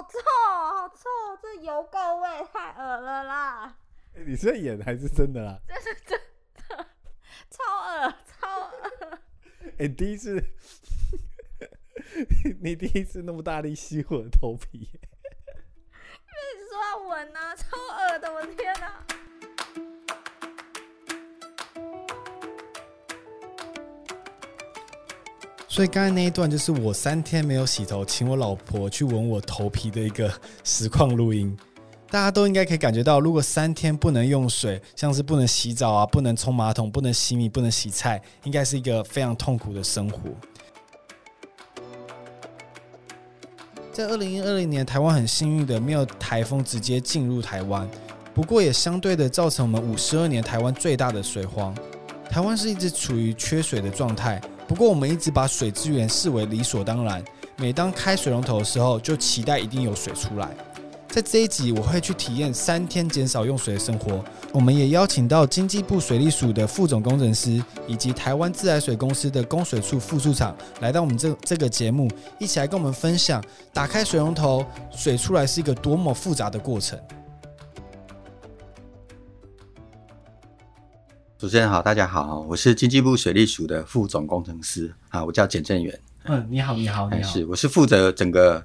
好臭，好臭，这油垢味太恶了啦！你是演还是真的啦？这是真的，超恶，超恶。哎，第一次，你第一次那么大力吸我的头皮，所以刚才那一段就是我三天没有洗头，请我老婆去闻我头皮的一个实况录音。大家都应该可以感觉到，如果三天不能用水，像是不能洗澡啊，不能冲马桶，不能洗米，不能洗菜，应该是一个非常痛苦的生活。在二零二零年，台湾很幸运的没有台风直接进入台湾，不过也相对的造成我们五十二年台湾最大的水荒。台湾是一直处于缺水的状态。不过，我们一直把水资源视为理所当然。每当开水龙头的时候，就期待一定有水出来。在这一集，我会去体验三天减少用水的生活。我们也邀请到经济部水利署的副总工程师，以及台湾自来水公司的供水处副处长，来到我们这这个节目，一起来跟我们分享打开水龙头水出来是一个多么复杂的过程。主持人好，大家好，我是经济部水利署的副总工程师啊，我叫简正元。嗯，你好，你好，你好。是，我是负责整个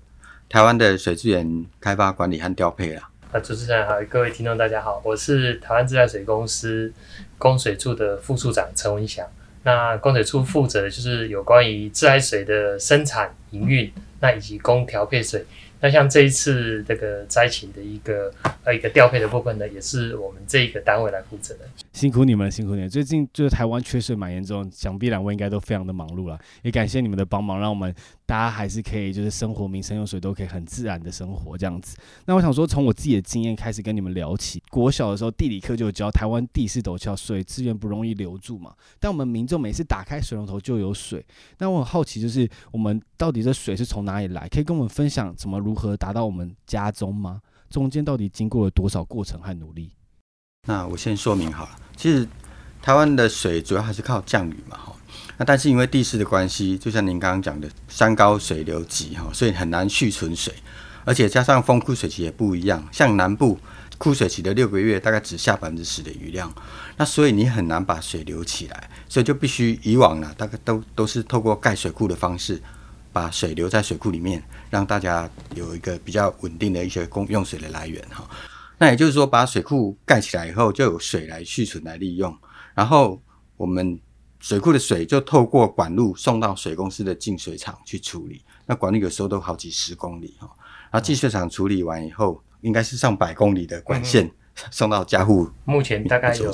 台湾的水资源开发管理和调配啊。啊，主持人好，各位听众大家好，我是台湾自来水公司供水处的副处长陈文祥。那供水处负责的就是有关于自来水的生产、营运，那以及供调配水。那像这一次这个灾情的一个呃一个调配的部分呢，也是我们这一个单位来负责的。辛苦你们，辛苦你们。最近就是台湾缺水蛮严重，想必两位应该都非常的忙碌了。也感谢你们的帮忙，让我们大家还是可以就是生活民生用水都可以很自然的生活这样子。那我想说，从我自己的经验开始跟你们聊起。国小的时候地理课就教台湾地势陡峭，水资源不容易留住嘛。但我们民众每次打开水龙头就有水，那我很好奇，就是我们到底这水是从哪里来？可以跟我们分享怎么如何达到我们家中吗？中间到底经过了多少过程和努力？那我先说明好了，其实台湾的水主要还是靠降雨嘛，哈。那但是因为地势的关系，就像您刚刚讲的，山高水流急，哈，所以很难蓄存水，而且加上风枯水期也不一样，像南部枯水期的六个月大概只下百分之十的雨量，那所以你很难把水流起来，所以就必须以往呢，大概都都是透过盖水库的方式。把水留在水库里面，让大家有一个比较稳定的一些供用水的来源哈。那也就是说，把水库盖起来以后，就有水来蓄存来利用。然后我们水库的水就透过管路送到水公司的净水厂去处理。那管路有时候都好几十公里哈。然后净水厂处理完以后，应该是上百公里的管线送到家户。目前大概有。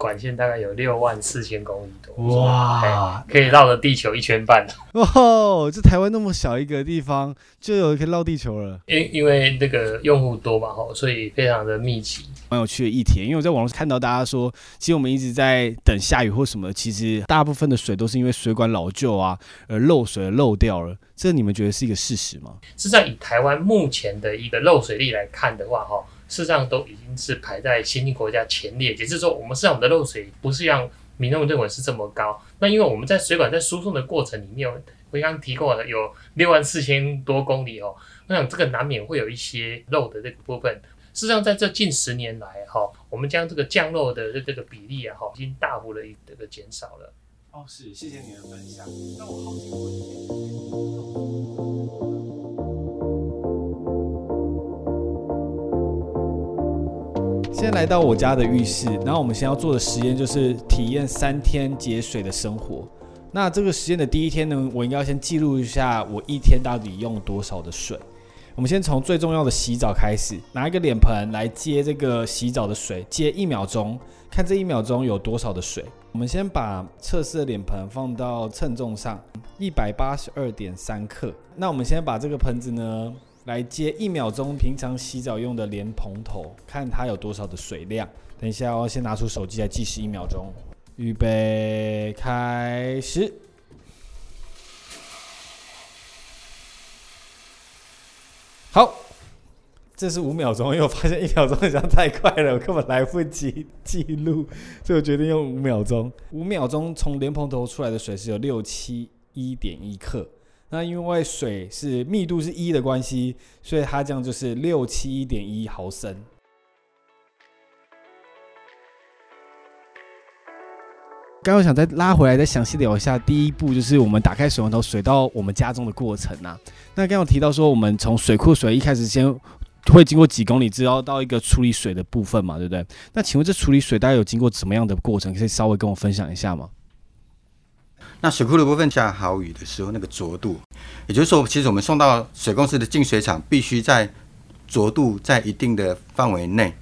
管线大概有六万四千公里多，哇，可以绕着地球一圈半。哇，这台湾那么小一个地方，就有可以绕地球了。因因为那个用户多嘛，哈，所以非常的密集，蛮有趣的一天。因为我在网络上看到大家说，其实我们一直在等下雨或什么，其实大部分的水都是因为水管老旧啊而漏水漏掉了。这你们觉得是一个事实吗？是在，以台湾目前的一个漏水率来看的话，哈。事实上都已经是排在先进国家前列，也就是说，我们市场的漏水不是让民众认为是这么高。那因为我们在水管在输送的过程里面，我刚刚提过了有六万四千多公里哦，我想这个难免会有一些漏的这个部分。事实上，在这近十年来哈，我们将这个降漏的这个比例啊哈，已经大幅的这个减少了。哦，是，谢谢你的分享。那我好奇问题。先来到我家的浴室，然后我们先要做的实验就是体验三天节水的生活。那这个实验的第一天呢，我应该要先记录一下我一天到底用多少的水。我们先从最重要的洗澡开始，拿一个脸盆来接这个洗澡的水，接一秒钟，看这一秒钟有多少的水。我们先把测试的脸盆放到称重上，一百八十二点三克。那我们先把这个盆子呢。来接一秒钟，平常洗澡用的莲蓬头，看它有多少的水量。等一下，我先拿出手机来计时一秒钟。预备，开始。好，这是五秒钟，因为我发现一秒钟好像太快了，我根本来不及记录，所以我决定用五秒钟。五秒钟从莲蓬头出来的水是有六七一点一克。那因为水是密度是一的关系，所以它这样就是六七一点一毫升。刚刚想再拉回来，再详细聊一下第一步，就是我们打开水龙头水到我们家中的过程啊。那刚刚有提到说，我们从水库水一开始先会经过几公里，直到到一个处理水的部分嘛，对不对？那请问这处理水大概有经过怎么样的过程？可以稍微跟我分享一下吗？那水库的部分下好雨的时候，那个浊度，也就是说，其实我们送到水公司的净水厂，必须在浊度在一定的范围内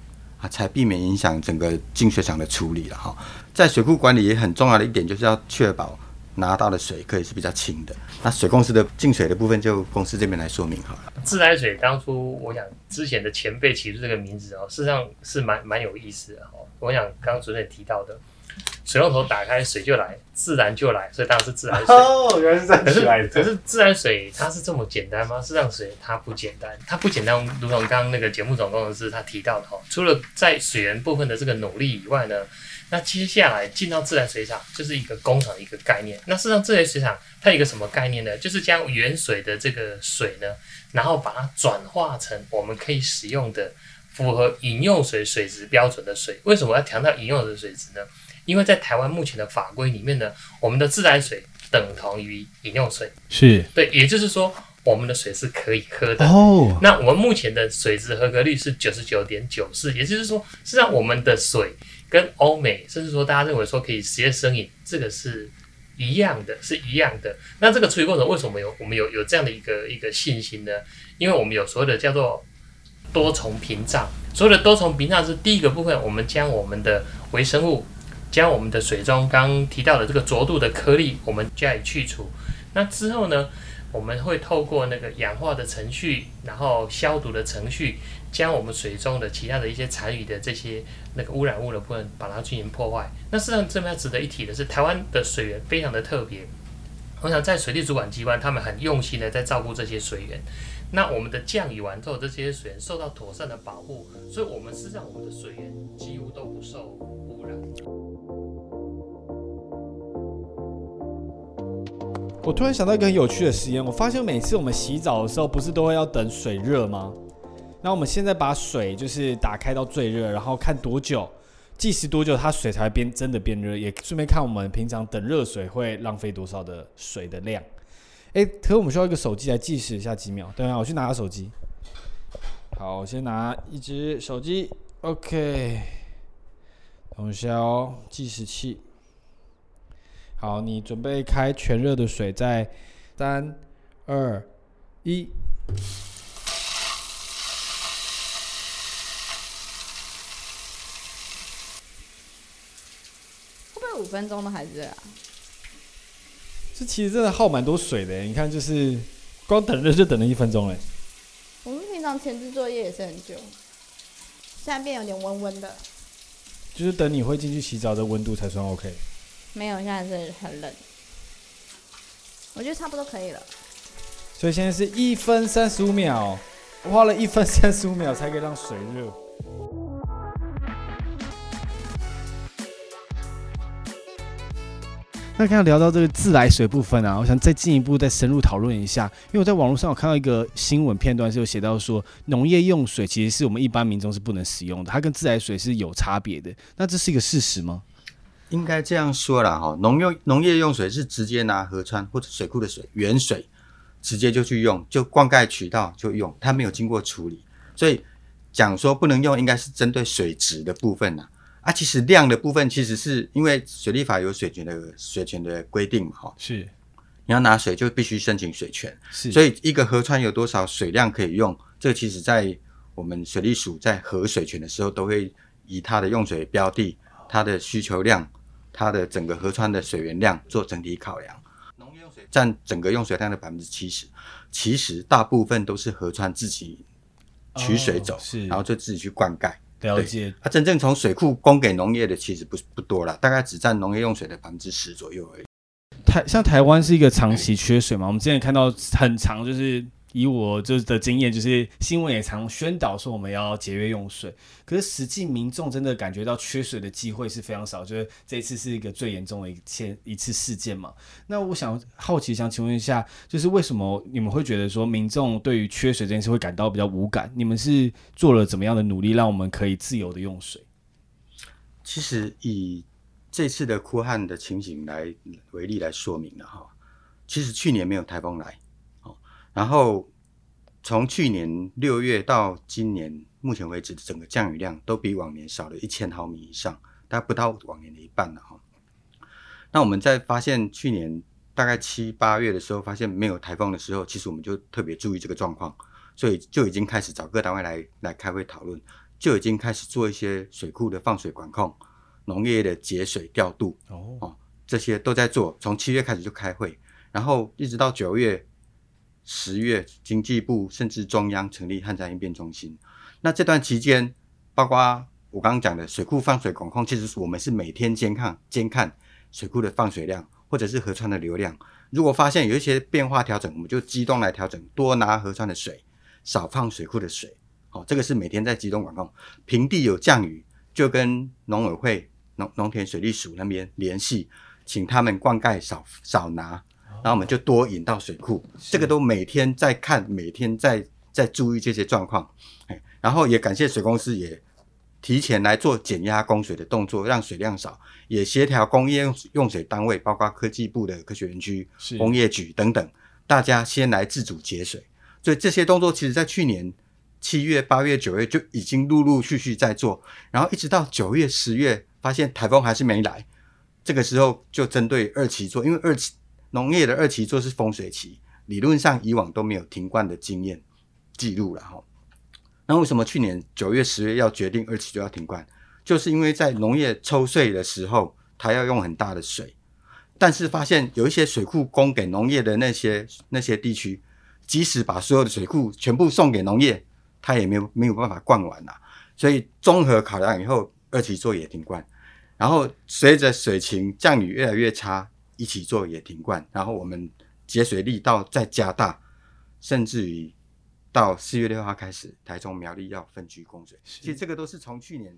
啊，才避免影响整个净水厂的处理了哈。在水库管理也很重要的一点，就是要确保拿到的水可以是比较清的。那水公司的净水的部分，就公司这边来说明好了。自来水当初我想之前的前辈起出这个名字哦，事实上是蛮蛮有意思的哦。我想刚刚主任也提到的，水龙头打开水就来，自然就来，所以当然是自来水。哦，原来是这样可是起来的。可是自来水它是这么简单吗？自然水它不简单，它不简单，如同刚刚那个节目总工程师他提到的哈，除了在水源部分的这个努力以外呢，那接下来进到自来水厂就是一个工厂的一个概念。那事实上自来水厂它有一个什么概念呢？就是将原水的这个水呢，然后把它转化成我们可以使用的符合饮用水水质标准的水。为什么要强调饮用水水质呢？因为在台湾目前的法规里面呢，我们的自来水等同于饮用水。是对，也就是说，我们的水是可以喝的。哦，那我们目前的水质合格率是九十九点九四，也就是说，实际上我们的水跟欧美，甚至说大家认为说可以直接生饮，这个是一样的，是一样的。那这个处理过程为什么有我们有有这样的一个一个信心呢？因为我们有所谓的叫做多重屏障。所谓的多重屏障是第一个部分，我们将我们的微生物，将我们的水中刚提到的这个浊度的颗粒，我们加以去除。那之后呢，我们会透过那个氧化的程序，然后消毒的程序，将我们水中的其他的一些残余的这些那个污染物的部分，把它进行破坏。那事实上这边值得一提的是，台湾的水源非常的特别。我想在水利主管机关，他们很用心的在照顾这些水源。那我们的降雨完之后，这些水源受到妥善的保护，所以我们事实上我们的水源几乎都不受污染。我突然想到一个很有趣的实验，我发现每次我们洗澡的时候，不是都会要等水热吗？那我们现在把水就是打开到最热，然后看多久，计时多久，它水才会变真的变热，也顺便看我们平常等热水会浪费多少的水的量。诶，可我们需要一个手机来计时一下几秒。等一下，我去拿个手机。好，我先拿一只手机，OK。等一下哦，计时器。好，你准备开全热的水，在三、二、一。会不会五分钟都还热啊？这其实真的耗蛮多水的，你看，就是光等热就等了一分钟嘞。我们平常前置作业也是很久，现在变有点温温的，就是等你会进去洗澡的温度才算 OK。没有，现在是很冷。我觉得差不多可以了。所以现在是一分三十五秒，我花了一分三十五秒才可以让水热。那刚刚聊到这个自来水部分啊，我想再进一步再深入讨论一下，因为我在网络上有看到一个新闻片段，是有写到说农业用水其实是我们一般民众是不能使用的，它跟自来水是有差别的。那这是一个事实吗？应该这样说啦，哈，农用农业用水是直接拿河川或者水库的水原水，直接就去用，就灌溉渠道就用，它没有经过处理，所以讲说不能用，应该是针对水质的部分呐。啊，其实量的部分其实是因为水利法有水权的水权的规定嘛，哈，是。你要拿水就必须申请水权，是，所以以一个河川有多少水量可以用，这个其实在我们水利署在核水权的时候，都会以它的用水标的、它的需求量、它的整个河川的水源量做整体考量。农业用水占整个用水量的百分之七十，其实大部分都是河川自己取水走，哦是然后就自己去灌溉。了解。它、真正从水库供给农业的其实不不多了，大概只占农业用水的百分之十左右而已。台像台湾是一个长期缺水嘛，我们之前看到很长，就是以我就是的经验，就是新闻也常宣导说我们要节约用水，可是实际民众真的感觉到缺水的机会是非常少，就是这一次是一个最严重的一件一次事件嘛。那我想好奇想请问一下，就是为什么你们会觉得说民众对于缺水这件事会感到比较无感？你们是做了怎么样的努力，让我们可以自由的用水？其实以这次的哭旱的情形来为例来说明了哈，其实去年没有台风来，然后从去年六月到今年目前为止，整个降雨量都比往年少了一千毫米以上，大概不到往年的一半了哈。那我们在发现去年大概七八月的时候，发现没有台风的时候，其实我们就特别注意这个状况，所以就已经开始找各单位来来开会讨论，就已经开始做一些水库的放水管控。农业的节水调度哦，这些都在做。从七月开始就开会，然后一直到九月、十月，经济部甚至中央成立旱灾应变中心。那这段期间，包括我刚刚讲的水库放水管控，其实我们是每天监看监看水库的放水量，或者是河川的流量。如果发现有一些变化调整，我们就机动来调整，多拿河川的水，少放水库的水。好，这个是每天在机动管控。平地有降雨，就跟农委会。农农田水利署那边联系，请他们灌溉少少拿，然后我们就多引到水库。这个都每天在看，每天在在注意这些状况。哎，然后也感谢水公司也提前来做减压供水的动作，让水量少，也协调工业用用水单位，包括科技部的科学园区、工业局等等，大家先来自主节水。所以这些动作，其实在去年七月、八月、九月就已经陆陆续续在做，然后一直到九月、十月。发现台风还是没来，这个时候就针对二期做，因为二期农业的二期做是丰水期，理论上以往都没有停灌的经验记录了哈。那为什么去年九月、十月要决定二期就要停灌？就是因为在农业抽税的时候，它要用很大的水，但是发现有一些水库供给农业的那些那些地区，即使把所有的水库全部送给农业，它也没有没有办法灌完呐。所以综合考量以后。二期做也停灌，然后随着水情降雨越来越差，一起做也停灌，然后我们节水力道再加大，甚至于到四月六号开始，台中苗栗要分区供水。其实这个都是从去年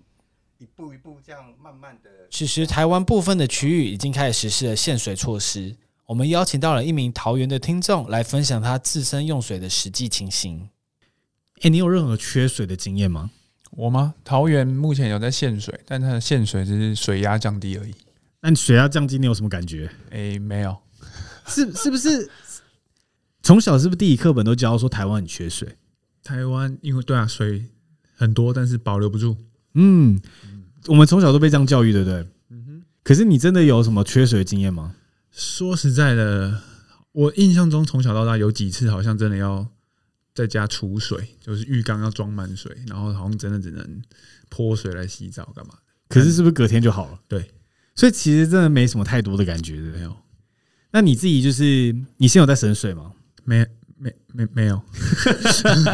一步一步这样慢慢的。此时台湾部分的区域已经开始实施了限水措施。我们邀请到了一名桃园的听众来分享他自身用水的实际情形。哎，你有任何缺水的经验吗？我吗？桃园目前有在限水，但它的限水只是水压降低而已。那你水压降低，你有什么感觉？诶，没有。是是不是？从小是不是地理课本都教说台湾很缺水？台湾因为对啊，水很多，但是保留不住。嗯，我们从小都被这样教育，对不对？嗯哼。可是你真的有什么缺水的经验吗？说实在的，我印象中从小到大有几次好像真的要。在家储水，就是浴缸要装满水，然后好像真的只能泼水来洗澡干嘛可是是不是隔天就好了？对，所以其实真的没什么太多的感觉，没有。那你自己就是你现在有在省水吗？没没没没有，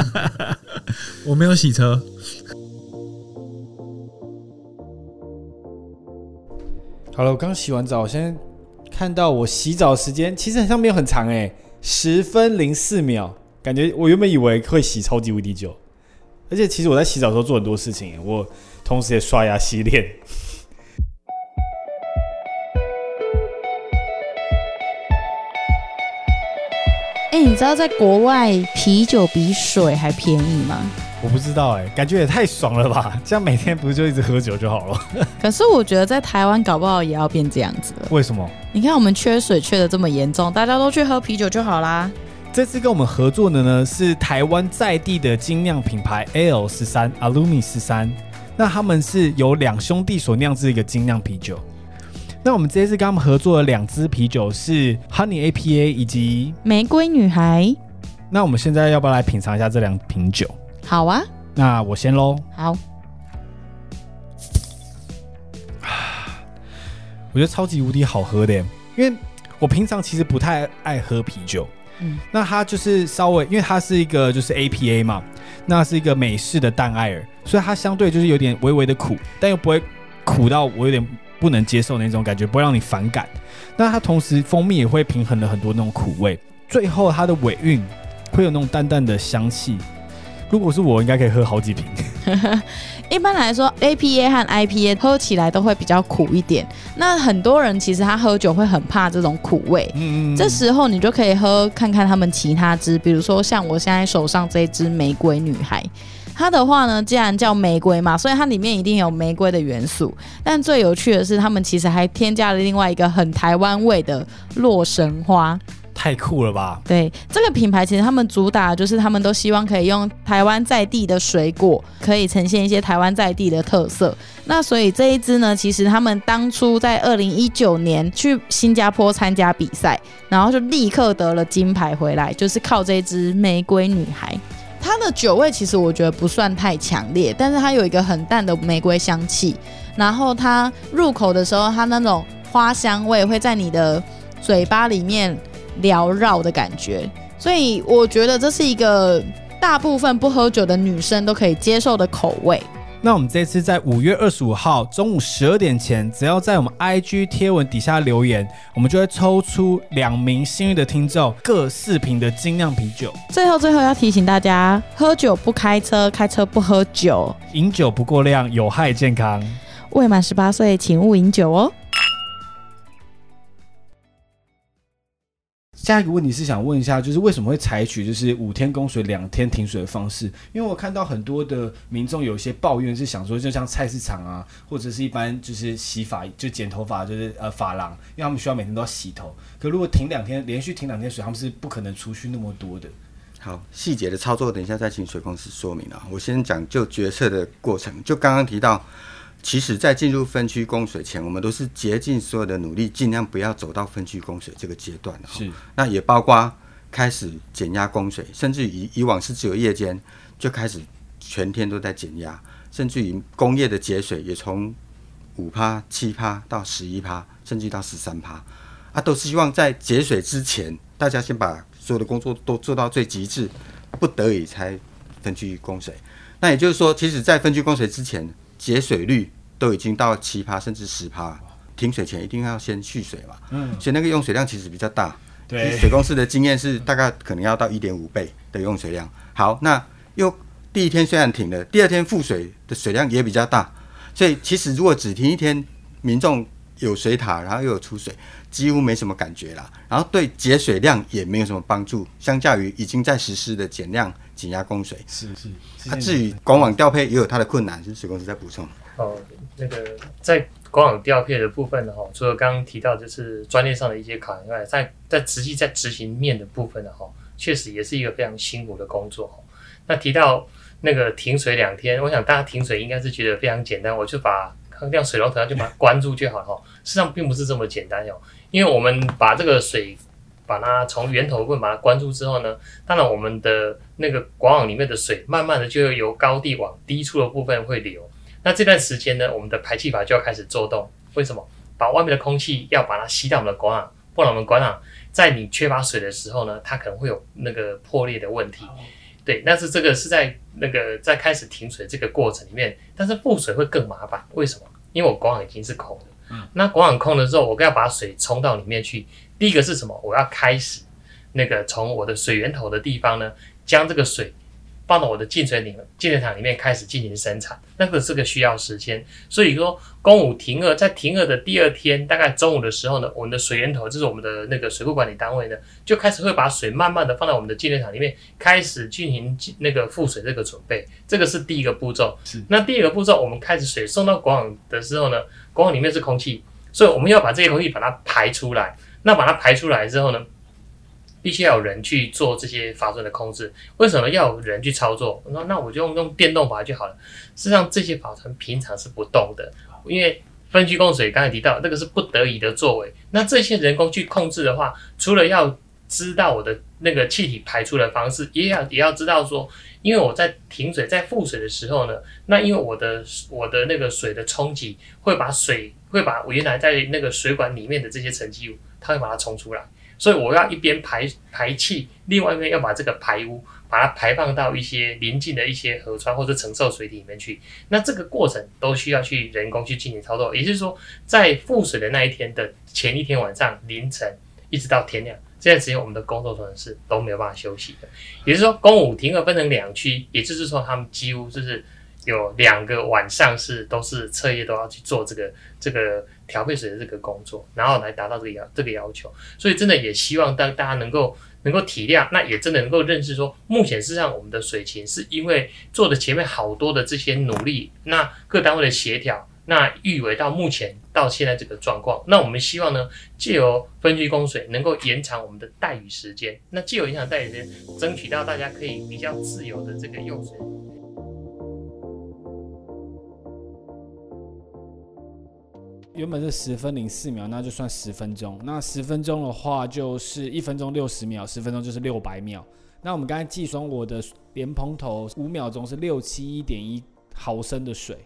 我没有洗车。好了，我刚洗完澡，我现在看到我洗澡时间其实好像没有很长哎，十分零四秒。感觉我原本以为会洗超级无敌久，而且其实我在洗澡的时候做很多事情，我同时也刷牙洗脸。知道在国外啤酒比水还便宜吗？我不知道哎，感觉也太爽了吧！这样每天不是就一直喝酒就好了？可是我觉得在台湾搞不好也要变这样子了。为什么？你看我们缺水缺的这么严重，大家都去喝啤酒就好啦。这次跟我们合作的呢是台湾在地的精酿品牌 L 十三 Alumi 十三，那他们是由两兄弟所酿制一个精酿啤酒。那我们这次跟他们合作的两支啤酒是 Honey APA 以及玫瑰女孩。那我们现在要不要来品尝一下这两瓶酒？好啊，那我先喽。好，我觉得超级无敌好喝的，因为我平常其实不太爱喝啤酒。嗯，那它就是稍微，因为它是一个就是 APA 嘛，那是一个美式的淡艾尔，所以它相对就是有点微微的苦，但又不会苦到我有点不能接受那种感觉，不会让你反感。那它同时蜂蜜也会平衡了很多那种苦味，最后它的尾韵会有那种淡淡的香气。如果是我，应该可以喝好几瓶。一般来说，APA 和 IPA 喝起来都会比较苦一点。那很多人其实他喝酒会很怕这种苦味，嗯这时候你就可以喝看看他们其他支，比如说像我现在手上这一支玫瑰女孩。它的话呢，既然叫玫瑰嘛，所以它里面一定有玫瑰的元素。但最有趣的是，他们其实还添加了另外一个很台湾味的洛神花。太酷了吧！对这个品牌，其实他们主打就是他们都希望可以用台湾在地的水果，可以呈现一些台湾在地的特色。那所以这一支呢，其实他们当初在二零一九年去新加坡参加比赛，然后就立刻得了金牌回来，就是靠这支玫瑰女孩。它的酒味其实我觉得不算太强烈，但是它有一个很淡的玫瑰香气，然后它入口的时候，它那种花香味会在你的嘴巴里面缭绕的感觉，所以我觉得这是一个大部分不喝酒的女生都可以接受的口味。那我们这次在五月二十五号中午十二点前，只要在我们 IG 贴文底下留言，我们就会抽出两名幸运的听众，各四瓶的精酿啤酒。最后，最后要提醒大家：喝酒不开车，开车不喝酒，饮酒不过量，有害健康。未满十八岁请勿饮酒哦。下一个问题是想问一下，就是为什么会采取就是五天供水两天停水的方式？因为我看到很多的民众有一些抱怨，是想说，就像菜市场啊，或者是一般就是洗发就剪头发，就是呃发廊，因为他们需要每天都要洗头。可如果停两天，连续停两天水，他们是不可能储蓄那么多的。好，细节的操作等一下再请水公司说明啊。我先讲就决策的过程，就刚刚提到，其实在进入分区供水前，我们都是竭尽所有的努力，尽量不要走到分区供水这个阶段。是，那也包括开始减压供水，甚至以以往是只有夜间就开始全天都在减压，甚至于工业的节水也从五趴、七趴到十一趴，甚至到十三趴，啊，都是希望在节水之前，大家先把所有的工作都做到最极致，不得已才分区供水。那也就是说，其实在分区供水之前，节水率都已经到七趴甚至十趴，停水前一定要先蓄水嘛。嗯，所以那个用水量其实比较大。对，水公司的经验是大概可能要到一点五倍的用水量。好，那又第一天虽然停了，第二天复水的水量也比较大，所以其实如果只停一天，民众有水塔，然后又有出水，几乎没什么感觉啦。然后对节水量也没有什么帮助，相较于已经在实施的减量减压供水。是是。啊，至于管网调配也有它的困难，是水公司在补充。哦，那个在管网调配的部分呢，哈，除了刚刚提到就是专业上的一些考量以外，在在实际在执行面的部分呢，哈，确实也是一个非常辛苦的工作。哈，那提到那个停水两天，我想大家停水应该是觉得非常简单，我就把让水龙头就把它关住就好了。哈，事实上并不是这么简单哟，因为我们把这个水把它从源头部分把它关住之后呢，当然我们的那个管网里面的水慢慢的就会由高地往低处的部分会流。那这段时间呢，我们的排气阀就要开始做动。为什么？把外面的空气要把它吸到我们的管网，不然我们管网在你缺乏水的时候呢，它可能会有那个破裂的问题。对，但是这个是在那个在开始停水这个过程里面，但是复水会更麻烦。为什么？因为我管网已经是空的。那管网空的时候，我要把水冲到里面去。第一个是什么？我要开始那个从我的水源头的地方呢，将这个水。放到我的净水里净水厂里面开始进行生产，那个是个需要时间。所以说，公五停二，在停二的第二天，大概中午的时候呢，我们的水源头，就是我们的那个水库管理单位呢，就开始会把水慢慢的放到我们的净水厂里面，开始进行那个复水这个准备。这个是第一个步骤。是。那第二个步骤，我们开始水送到管网的时候呢，管网里面是空气，所以我们要把这些空气把它排出来。那把它排出来之后呢？必须要有人去做这些阀轮的控制，为什么要有人去操作？那那我就用用电动阀就好了。事实上，这些阀轮平常是不动的，因为分区供水刚才提到，这个是不得已的作为。那这些人工去控制的话，除了要知道我的那个气体排出的方式，也要也要知道说，因为我在停水、在复水的时候呢，那因为我的我的那个水的冲击会把水会把我原来在那个水管里面的这些沉积物，它会把它冲出来。所以我要一边排排气，另外一边要把这个排污把它排放到一些临近的一些河川或者承受水体里面去。那这个过程都需要去人工去进行操作，也就是说，在复水的那一天的前一天晚上凌晨一直到天亮，这段时间我们的工作同仁是都没有办法休息的。也就是说，公五停课分成两区，也就是说他们几乎就是有两个晚上是都是彻夜都要去做这个这个调配水的这个工作，然后来达到这个要这个要求。所以真的也希望大大家能够能够体谅，那也真的能够认识说，目前事实上我们的水情是因为做的前面好多的这些努力，那各单位的协调。那预为到目前到现在这个状况，那我们希望呢，借由分区供水能够延长我们的待雨时间，那借由延长待雨时间，争取到大家可以比较自由的这个用水。原本是十分零四秒，那就算十分钟。那十分钟的话，就是一分钟六十秒，十分钟就是六百秒。那我们刚才计算我的莲蓬头五秒钟是六七一点一毫升的水，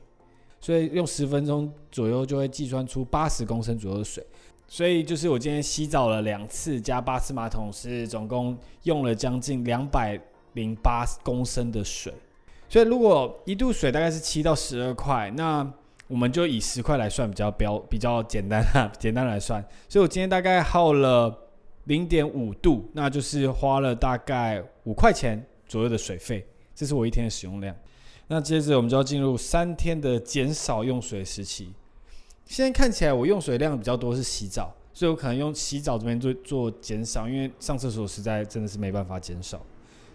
所以用十分钟左右就会计算出八十公升左右的水。所以就是我今天洗澡了两次，加八次马桶是总共用了将近两百零八公升的水。所以如果一度水大概是七到十二块，那我们就以十块来算比较标比较简单哈，简单来算。所以我今天大概耗了零点五度，那就是花了大概五块钱左右的水费，这是我一天的使用量。那接着我们就要进入三天的减少用水时期。现在看起来我用水量比较多是洗澡，所以我可能用洗澡这边做做减少，因为上厕所实在真的是没办法减少。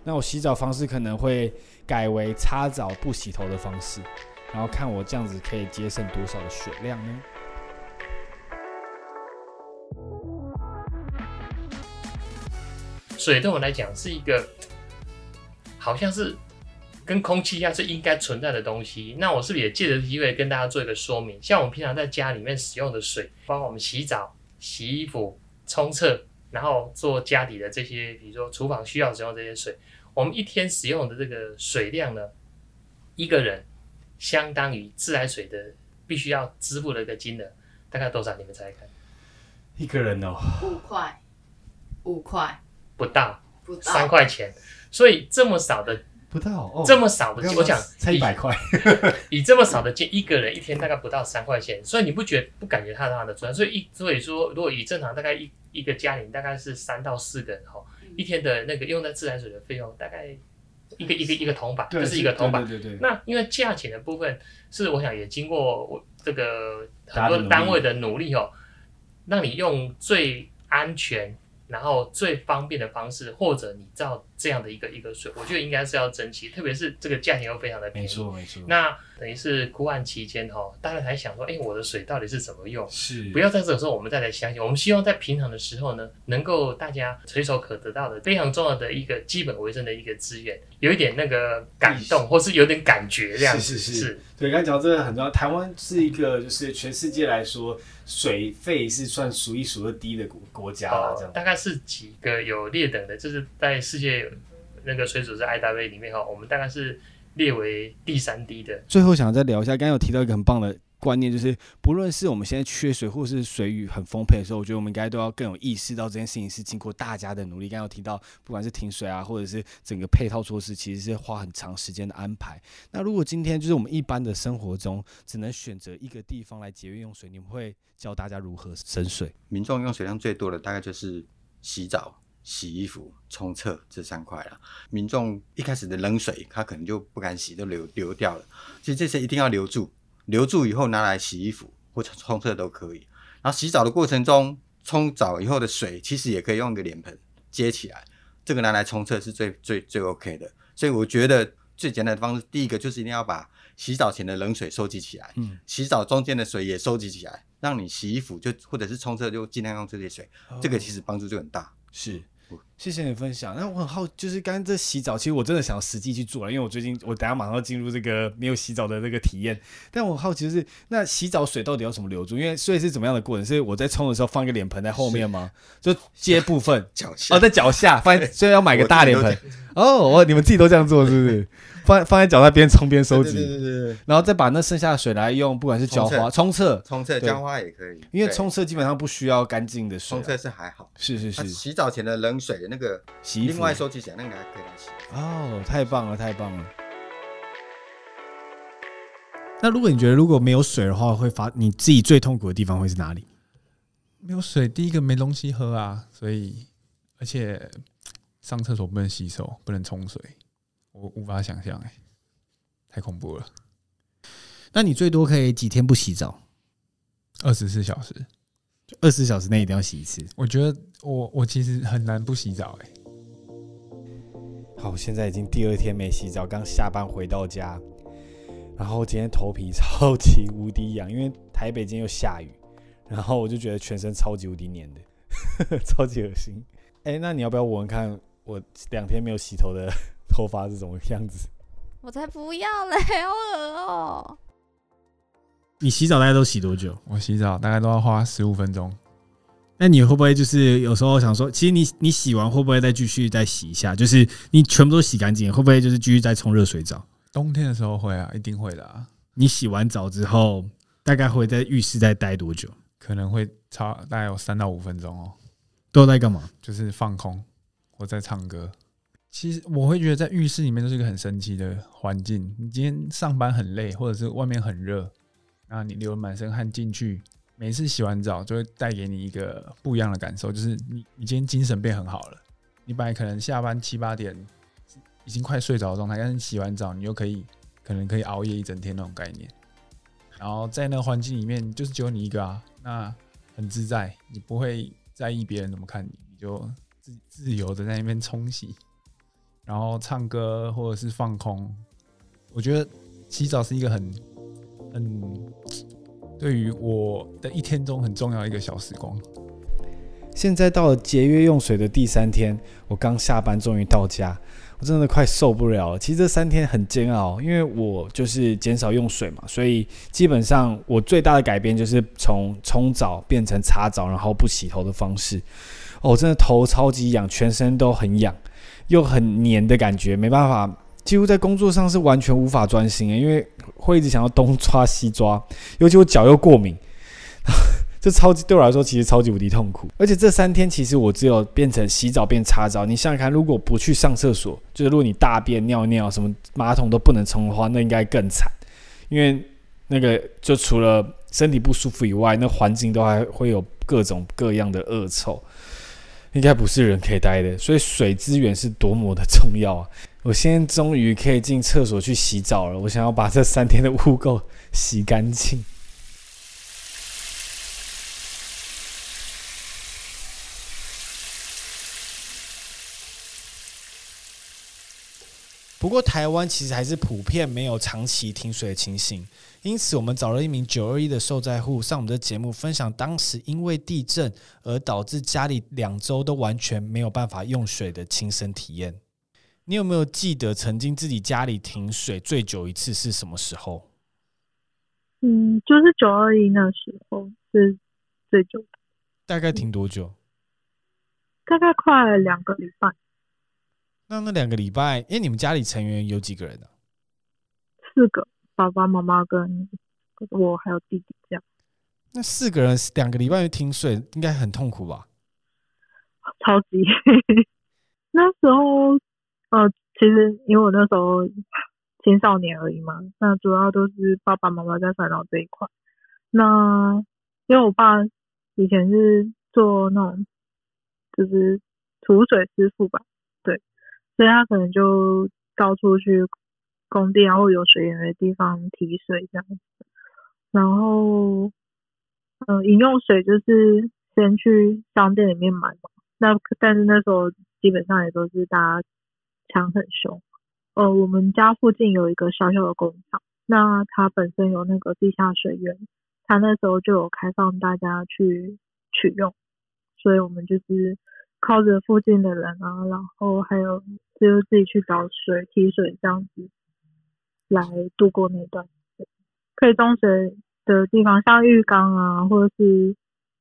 那我洗澡方式可能会改为擦澡不洗头的方式。然后看我这样子可以节省多少的水量呢？水对我来讲是一个，好像是跟空气一样是应该存在的东西。那我是不是也借着机会跟大家做一个说明？像我们平常在家里面使用的水，包括我们洗澡、洗衣服、冲厕，然后做家里的这些，比如说厨房需要使用这些水，我们一天使用的这个水量呢，一个人。相当于自来水的必须要支付的一个金额，大概多少？你们猜看？一个人哦，五块，五块，不到，不到三块钱。所以这么少的，不到哦，这么少的，我想才一百块，以这么少的金，一个人一天大概不到三块钱，所以你不觉不感觉它它的赚？所以一所以说，如果以正常大概一一个家庭大概是三到四个人哈，一天的那个用在自来水的费用大概。一个一个一个铜板，这是一个铜板。对对对。那因为价钱的部分是，我想也经过我这个很多单位的努力哦，让你用最安全。然后最方便的方式，或者你造这样的一个一个水，我觉得应该是要珍惜，特别是这个价钱又非常的便宜。没错没错。那等于是枯旱期间哈，大家还想说，哎，我的水到底是怎么用？是。不要在这个时候我们再来相信，我们希望在平常的时候呢，能够大家随手可得到的非常重要的一个基本卫生的一个资源，有一点那个感动，或是有点感觉这样。是是是。对，刚才讲这个很重要。台湾是一个，就是全世界来说，水费是算数一数二低的国国家了。这样，大概是几个有列等的，就是在世界那个水组织 IWA 里面哈，我们大概是列为第三低的。最后想再聊一下，刚刚有提到一个很棒的。观念就是，不论是我们现在缺水，或是水域很丰沛的时候，我觉得我们应该都要更有意识到这件事情是经过大家的努力。刚刚提到，不管是停水啊，或者是整个配套措施，其实是花很长时间的安排。那如果今天就是我们一般的生活中只能选择一个地方来节约用水，你们会教大家如何省水？民众用水量最多的大概就是洗澡、洗衣服、冲厕这三块了。民众一开始的冷水，他可能就不敢洗，都流流掉了。其实这些一定要留住。留住以后拿来洗衣服或者冲厕都可以。然后洗澡的过程中，冲澡以后的水其实也可以用一个脸盆接起来，这个拿来冲厕是最最最 OK 的。所以我觉得最简单的方式，第一个就是一定要把洗澡前的冷水收集起来，嗯，洗澡中间的水也收集起来，让你洗衣服就或者是冲厕就尽量用这些水，这个其实帮助就很大。是。谢谢你分享。那我很好，就是刚刚这洗澡，其实我真的想实际去做了，因为我最近我等下马上要进入这个没有洗澡的那个体验。但我好奇的是，那洗澡水到底要怎么留住？因为所以是怎么样的过程？是我在冲的时候放一个脸盆在后面吗？就接部分脚下哦，在脚下放，所以要买个大脸盆。哦，我你们自己都这样做是不是？放放在脚下边冲边收集，对对对对，然后再把那剩下的水来用，不管是浇花、冲厕、冲厕、浇花也可以。因为冲厕基本上不需要干净的水，冲厕是还好。是是是，洗澡前的冷水那个洗衣服，另外收集起来那个还可以来洗。哦，太棒了太棒了。那如果你觉得如果没有水的话，会发你自己最痛苦的地方会是哪里？没有水，第一个没东西喝啊，所以而且上厕所不能洗手，不能冲水，我无法想象，哎，太恐怖了。那你最多可以几天不洗澡？二十四小时，二十四小时内一定要洗一次。我觉得我我其实很难不洗澡，哎。好，现在已经第二天没洗澡，刚下班回到家，然后今天头皮超级无敌痒，因为台北今天又下雨，然后我就觉得全身超级无敌黏的，超级恶心。哎，那你要不要闻闻看我两天没有洗头的 头发是什么样子？我才不要嘞，好恶哦！你洗澡大概都洗多久？我洗澡大概都要花十五分钟。那你会不会就是有时候想说，其实你你洗完会不会再继续再洗一下？就是你全部都洗干净，会不会就是继续再冲热水澡？冬天的时候会啊，一定会的啊。你洗完澡之后，大概会在浴室再待多久？可能会差大概有三到五分钟哦。都在干嘛？就是放空，我在唱歌。其实我会觉得在浴室里面都是一个很神奇的环境。你今天上班很累，或者是外面很热，然后你流满身汗进去。每次洗完澡就会带给你一个不一样的感受，就是你你今天精神变很好了。你本来可能下班七八点已经快睡着的状态，但是洗完澡你又可以可能可以熬夜一整天那种概念。然后在那个环境里面，就是只有你一个啊，那很自在，你不会在意别人怎么看你，你就自自由的在那边冲洗，然后唱歌或者是放空。我觉得洗澡是一个很很。对于我的一天中很重要一个小时光。现在到了节约用水的第三天，我刚下班，终于到家，我真的快受不了了。其实这三天很煎熬，因为我就是减少用水嘛，所以基本上我最大的改变就是从冲澡变成擦澡，然后不洗头的方式。哦，真的头超级痒，全身都很痒，又很黏的感觉，没办法。几乎在工作上是完全无法专心的因为会一直想要东抓西抓，尤其我脚又过敏，这超级对我来说其实超级无敌痛苦。而且这三天其实我只有变成洗澡变擦澡。你想想看，如果不去上厕所，就是如果你大便尿尿什么马桶都不能冲的话，那应该更惨。因为那个就除了身体不舒服以外，那环境都还会有各种各样的恶臭，应该不是人可以待的。所以水资源是多么的重要啊！我现在终于可以进厕所去洗澡了。我想要把这三天的污垢洗干净。不过，台湾其实还是普遍没有长期停水的情形，因此我们找了一名九二一的受灾户上我们的节目，分享当时因为地震而导致家里两周都完全没有办法用水的亲身体验。你有没有记得曾经自己家里停水最久一次是什么时候？嗯，就是九二一那时候是最久的。大概停多久？大概快两个礼拜。那那两个礼拜，哎，你们家里成员有几个人呢？四个，爸爸妈妈跟我还有弟弟这样。那四个人两个礼拜停水，应该很痛苦吧？超级，那时候。呃，其实因为我那时候青少年而已嘛，那主要都是爸爸妈妈在烦恼这一块。那因为我爸以前是做那种就是储水师傅吧，对，所以他可能就到处去工地然后有水源的地方提水这样子。然后，嗯，饮用水就是先去商店里面买嘛。那但是那时候基本上也都是大家。抢很凶，呃，我们家附近有一个小小的工厂，那它本身有那个地下水源，它那时候就有开放大家去取用，所以我们就是靠着附近的人啊，然后还有就是自己去找水提水这样子来度过那段。可以装水的地方，像浴缸啊，或者是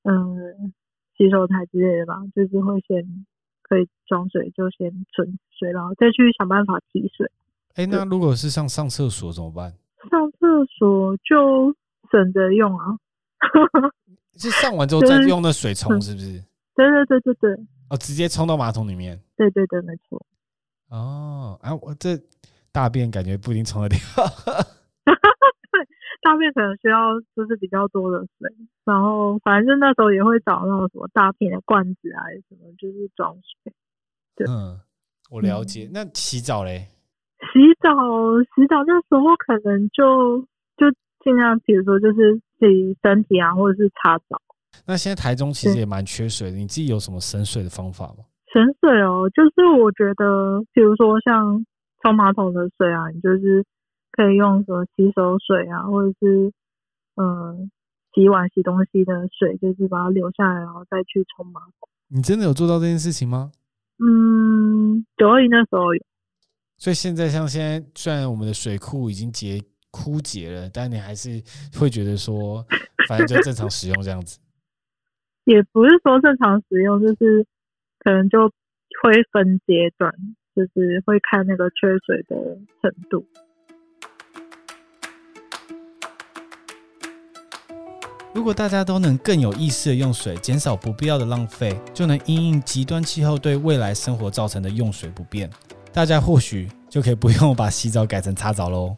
嗯洗手台之类的吧，就是会先。可以装水就先存水，然后再去想办法提水。哎，那如果是上上厕所怎么办？上厕所就省着用啊。是上完之后再用那水冲，是不是？对对对对对。哦，直接冲到马桶里面。对对对，没错。哦，啊，我这大便感觉不一定冲得掉。对，大便可能需要就是比较多的水，然后反正那时候也会找那种什么大片的罐子啊，什么就是装水。对嗯，我了解。那洗澡嘞？洗澡洗澡那时候可能就就尽量，比如说就是洗身体啊，或者是擦澡。那现在台中其实也蛮缺水的，你自己有什么省水的方法吗？省水哦，就是我觉得，比如说像冲马桶的水啊，你就是可以用什么洗手水啊，或者是嗯洗碗洗东西的水，就是把它留下来，然后再去冲马桶。你真的有做到这件事情吗？嗯，九二一那时候有，所以现在像现在，虽然我们的水库已经结枯竭了，但你还是会觉得说，反正就正常使用这样子。也不是说正常使用，就是可能就会分阶段，就是会看那个缺水的程度。如果大家都能更有意识的用水，减少不必要的浪费，就能因应极端气候对未来生活造成的用水不便，大家或许就可以不用把洗澡改成擦澡喽。